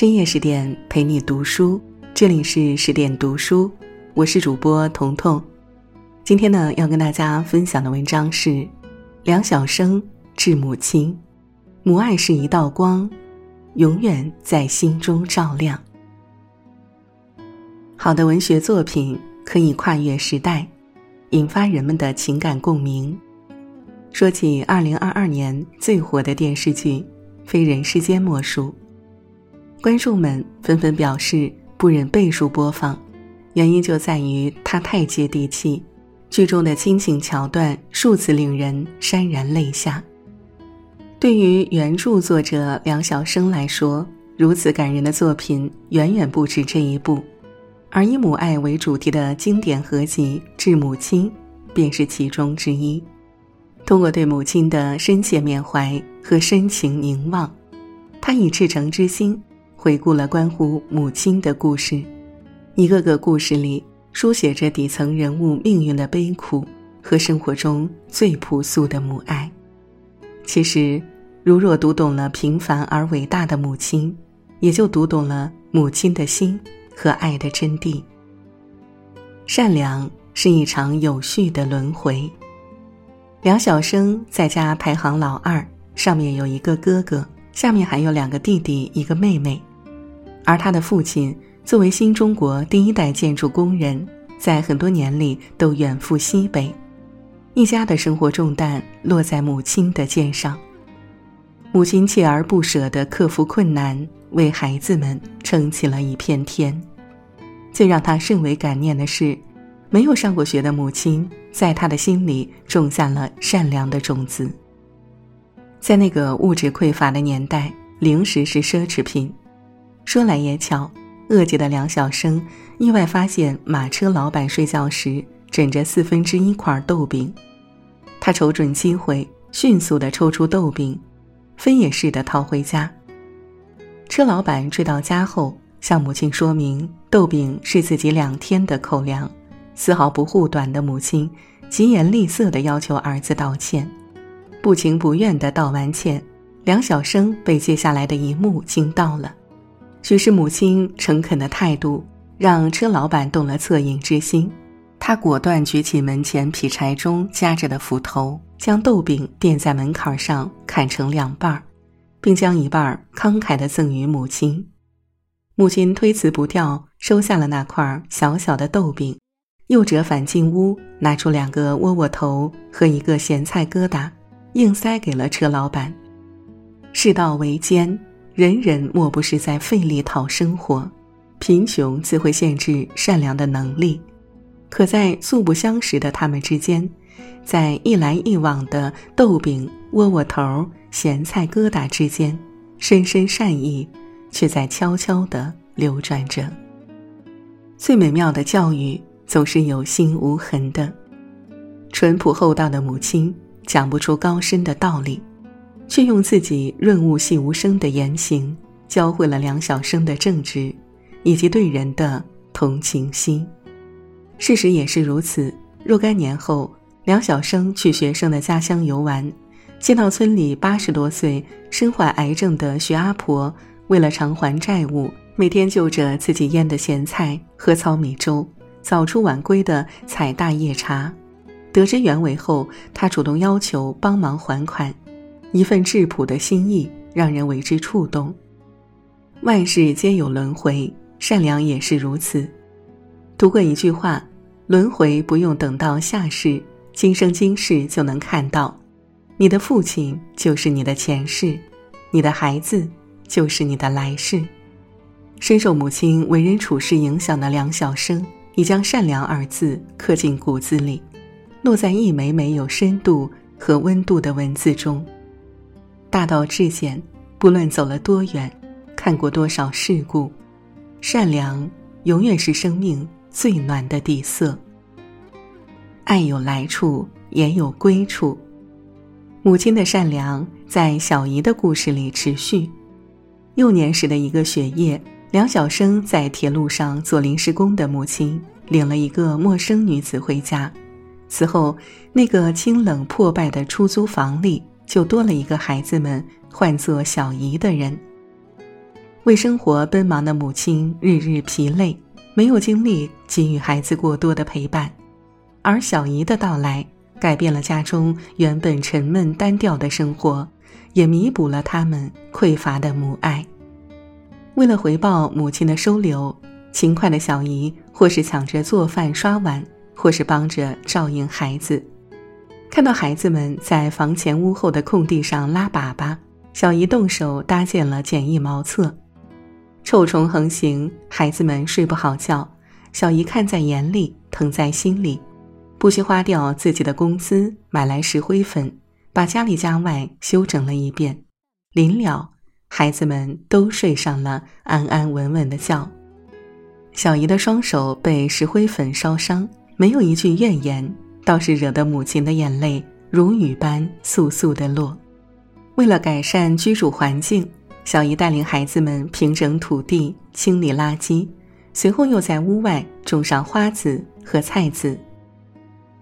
深夜十点陪你读书，这里是十点读书，我是主播彤彤。今天呢，要跟大家分享的文章是梁晓声致母亲：母爱是一道光，永远在心中照亮。好的文学作品可以跨越时代，引发人们的情感共鸣。说起二零二二年最火的电视剧，非人世间莫属。观众们纷纷表示不忍倍数播放，原因就在于它太接地气，剧中的亲情桥段数次令人潸然泪下。对于原著作者梁晓声来说，如此感人的作品远远不止这一部，而以母爱为主题的经典合集《致母亲》便是其中之一。通过对母亲的深切缅怀和深情凝望，他以赤诚之心。回顾了关乎母亲的故事，一个个故事里书写着底层人物命运的悲苦和生活中最朴素的母爱。其实，如若读懂了平凡而伟大的母亲，也就读懂了母亲的心和爱的真谛。善良是一场有序的轮回。梁晓声在家排行老二，上面有一个哥哥，下面还有两个弟弟，一个妹妹。而他的父亲作为新中国第一代建筑工人，在很多年里都远赴西北，一家的生活重担落在母亲的肩上。母亲锲而不舍地克服困难，为孩子们撑起了一片天。最让他甚为感念的是，没有上过学的母亲，在他的心里种下了善良的种子。在那个物质匮乏的年代，零食是奢侈品。说来也巧，饿极的梁晓声意外发现马车老板睡觉时枕着四分之一块豆饼，他瞅准机会，迅速地抽出豆饼，分也似的掏回家。车老板追到家后，向母亲说明豆饼是自己两天的口粮，丝毫不护短的母亲疾言厉色地要求儿子道歉，不情不愿地道完歉，梁晓声被接下来的一幕惊到了。许是母亲诚恳的态度，让车老板动了恻隐之心。他果断举起门前劈柴中夹着的斧头，将豆饼垫在门槛上，砍成两半儿，并将一半儿慷慨地赠予母亲。母亲推辞不掉，收下了那块小小的豆饼，又折返进屋，拿出两个窝窝头和一个咸菜疙瘩，硬塞给了车老板。世道维艰。人人莫不是在费力讨生活，贫穷自会限制善良的能力。可在素不相识的他们之间，在一来一往的豆饼、窝窝头、咸菜疙瘩之间，深深善意却在悄悄地流转着。最美妙的教育总是有心无痕的，淳朴厚道的母亲讲不出高深的道理。却用自己润物细无声的言行，教会了梁晓声的正直，以及对人的同情心。事实也是如此。若干年后，梁晓声去学生的家乡游玩，见到村里八十多岁、身患癌症的徐阿婆，为了偿还债务，每天就着自己腌的咸菜喝糙米粥，早出晚归的采大叶茶。得知原委后，他主动要求帮忙还款。一份质朴的心意，让人为之触动。万事皆有轮回，善良也是如此。读过一句话：轮回不用等到下世，今生今世就能看到。你的父亲就是你的前世，你的孩子就是你的来世。深受母亲为人处事影响的梁晓声，已将“善良”二字刻进骨子里，落在一枚枚有深度和温度的文字中。大道至简，不论走了多远，看过多少事故，善良永远是生命最暖的底色。爱有来处，也有归处。母亲的善良在小姨的故事里持续。幼年时的一个雪夜，梁晓声在铁路上做临时工的母亲领了一个陌生女子回家，此后那个清冷破败的出租房里。就多了一个孩子们唤作小姨的人。为生活奔忙的母亲日日疲累，没有精力给予孩子过多的陪伴，而小姨的到来改变了家中原本沉闷单调的生活，也弥补了他们匮乏的母爱。为了回报母亲的收留，勤快的小姨或是抢着做饭刷碗，或是帮着照应孩子。看到孩子们在房前屋后的空地上拉粑粑，小姨动手搭建了简易茅厕。臭虫横行，孩子们睡不好觉，小姨看在眼里，疼在心里，不惜花掉自己的工资买来石灰粉，把家里家外修整了一遍。临了，孩子们都睡上了安安稳稳的觉。小姨的双手被石灰粉烧伤，没有一句怨言。倒是惹得母亲的眼泪如雨般簌簌的落。为了改善居住环境，小姨带领孩子们平整土地、清理垃圾，随后又在屋外种上花籽和菜籽。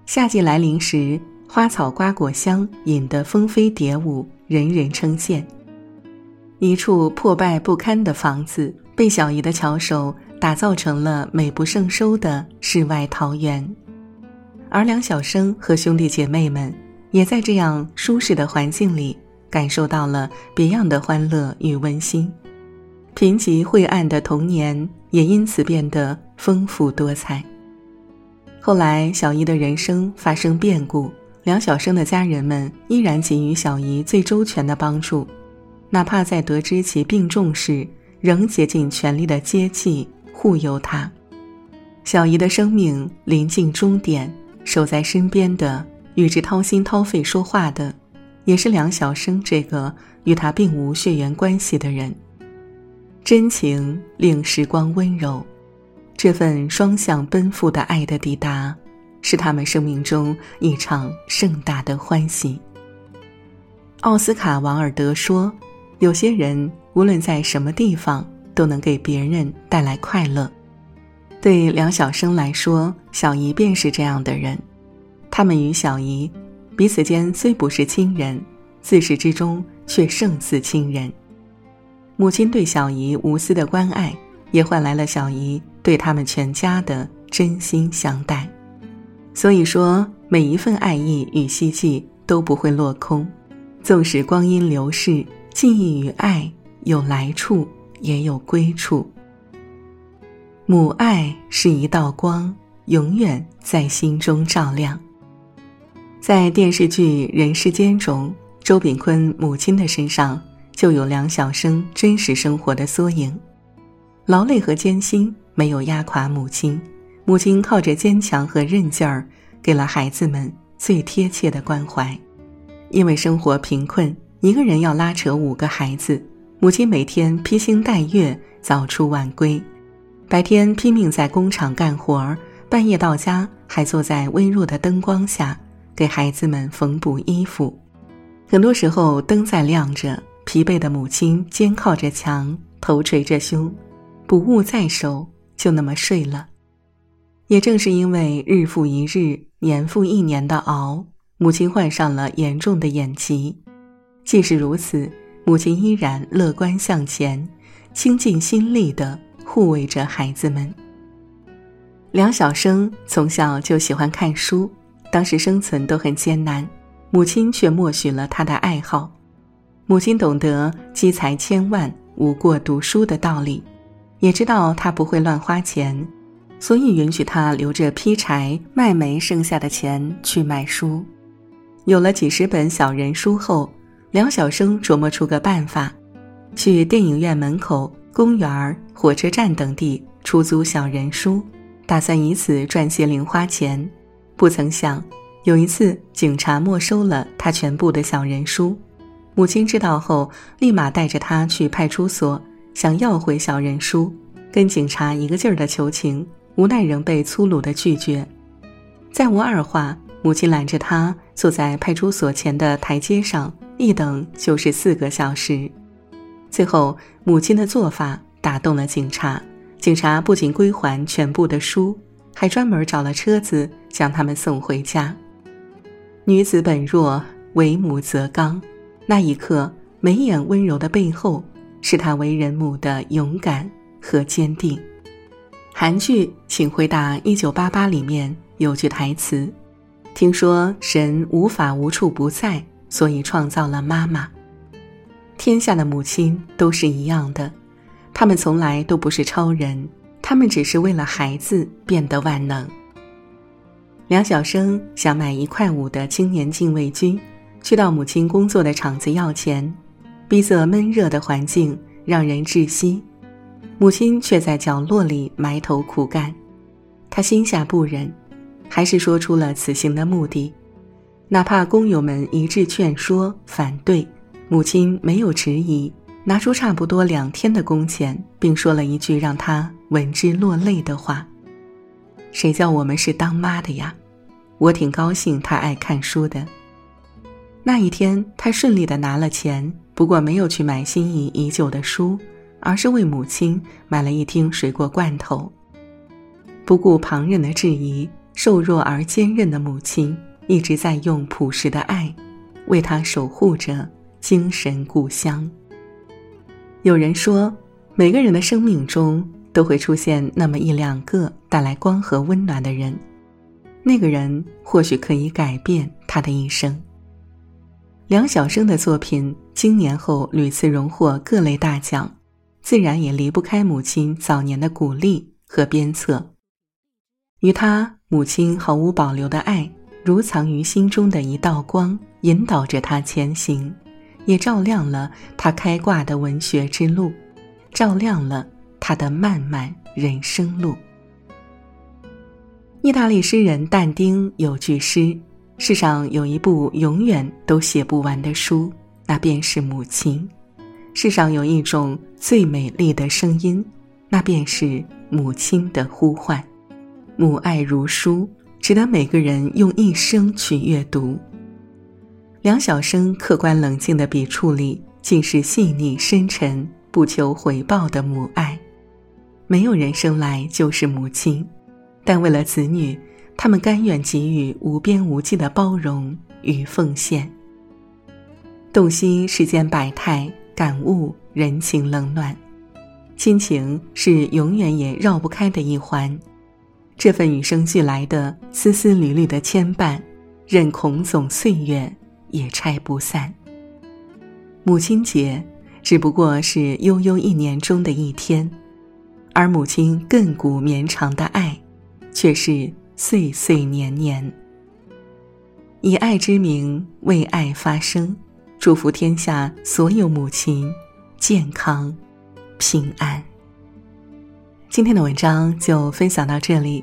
夏季来临时，花草瓜果香引得蜂飞蝶舞，人人称羡。一处破败不堪的房子，被小姨的巧手打造成了美不胜收的世外桃源。而梁晓声和兄弟姐妹们，也在这样舒适的环境里，感受到了别样的欢乐与温馨。贫瘠晦暗的童年也因此变得丰富多彩。后来，小姨的人生发生变故，梁晓声的家人们依然给予小姨最周全的帮助，哪怕在得知其病重时，仍竭尽全力的接济护佑她。小姨的生命临近终点。守在身边的，与之掏心掏肺说话的，也是梁晓声这个与他并无血缘关系的人。真情令时光温柔，这份双向奔赴的爱的抵达，是他们生命中一场盛大的欢喜。奥斯卡·王尔德说：“有些人无论在什么地方，都能给别人带来快乐。”对梁晓声来说，小姨便是这样的人。他们与小姨彼此间虽不是亲人，自始至终却胜似亲人。母亲对小姨无私的关爱，也换来了小姨对他们全家的真心相待。所以说，每一份爱意与希冀都不会落空。纵使光阴流逝，记忆与爱有来处，也有归处。母爱是一道光，永远在心中照亮。在电视剧《人世间》中，周秉昆母亲的身上就有梁晓声真实生活的缩影。劳累和艰辛没有压垮母亲，母亲靠着坚强和韧劲儿，给了孩子们最贴切的关怀。因为生活贫困，一个人要拉扯五个孩子，母亲每天披星戴月，早出晚归。白天拼命在工厂干活儿，半夜到家还坐在微弱的灯光下给孩子们缝补衣服。很多时候灯在亮着，疲惫的母亲肩靠着墙，头垂着胸，不务在手，就那么睡了。也正是因为日复一日、年复一年的熬，母亲患上了严重的眼疾。即使如此，母亲依然乐观向前，倾尽心力的。护卫着孩子们。梁晓声从小就喜欢看书，当时生存都很艰难，母亲却默许了他的爱好。母亲懂得积财千万无过读书的道理，也知道他不会乱花钱，所以允许他留着劈柴卖煤剩下的钱去买书。有了几十本小人书后，梁晓声琢磨出个办法，去电影院门口。公园、火车站等地出租小人书，打算以此赚些零花钱。不曾想，有一次警察没收了他全部的小人书。母亲知道后，立马带着他去派出所，想要回小人书，跟警察一个劲儿的求情，无奈仍被粗鲁的拒绝。再无二话，母亲揽着他坐在派出所前的台阶上，一等就是四个小时。最后，母亲的做法打动了警察。警察不仅归还全部的书，还专门找了车子将他们送回家。女子本弱，为母则刚。那一刻，眉眼温柔的背后，是她为人母的勇敢和坚定。韩剧《请回答一九八八》里面有句台词：“听说神无法无处不在，所以创造了妈妈。天下的母亲都是一样的，她们从来都不是超人，她们只是为了孩子变得万能。”梁晓声想买一块五的青年禁卫军，去到母亲工作的厂子要钱。逼仄闷热的环境让人窒息，母亲却在角落里埋头苦干。他心下不忍，还是说出了此行的目的。哪怕工友们一致劝说反对，母亲没有迟疑，拿出差不多两天的工钱，并说了一句让他闻之落泪的话。谁叫我们是当妈的呀？我挺高兴他爱看书的。那一天，他顺利的拿了钱，不过没有去买心仪已久的书，而是为母亲买了一听水果罐头。不顾旁人的质疑，瘦弱而坚韧的母亲一直在用朴实的爱，为他守护着精神故乡。有人说，每个人的生命中。都会出现那么一两个带来光和温暖的人，那个人或许可以改变他的一生。梁晓声的作品经年后屡次荣获各类大奖，自然也离不开母亲早年的鼓励和鞭策。于他，母亲毫无保留的爱，如藏于心中的一道光，引导着他前行，也照亮了他开挂的文学之路，照亮了。他的漫漫人生路。意大利诗人但丁有句诗：“世上有一部永远都写不完的书，那便是母亲；世上有一种最美丽的声音，那便是母亲的呼唤。母爱如书，值得每个人用一生去阅读。”梁晓声客观冷静的笔触里，尽是细腻深沉、不求回报的母爱。没有人生来就是母亲，但为了子女，他们甘愿给予无边无际的包容与奉献。洞悉世间百态，感悟人情冷暖，亲情是永远也绕不开的一环。这份与生俱来的丝丝缕缕的牵绊，任孔总岁月也拆不散。母亲节只不过是悠悠一年中的一天。而母亲亘古绵长的爱，却是岁岁年年。以爱之名为爱发声，祝福天下所有母亲健康平安。今天的文章就分享到这里，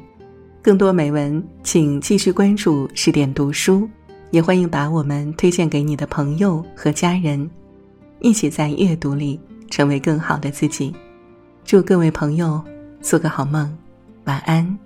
更多美文请继续关注十点读书，也欢迎把我们推荐给你的朋友和家人，一起在阅读里成为更好的自己。祝各位朋友做个好梦，晚安。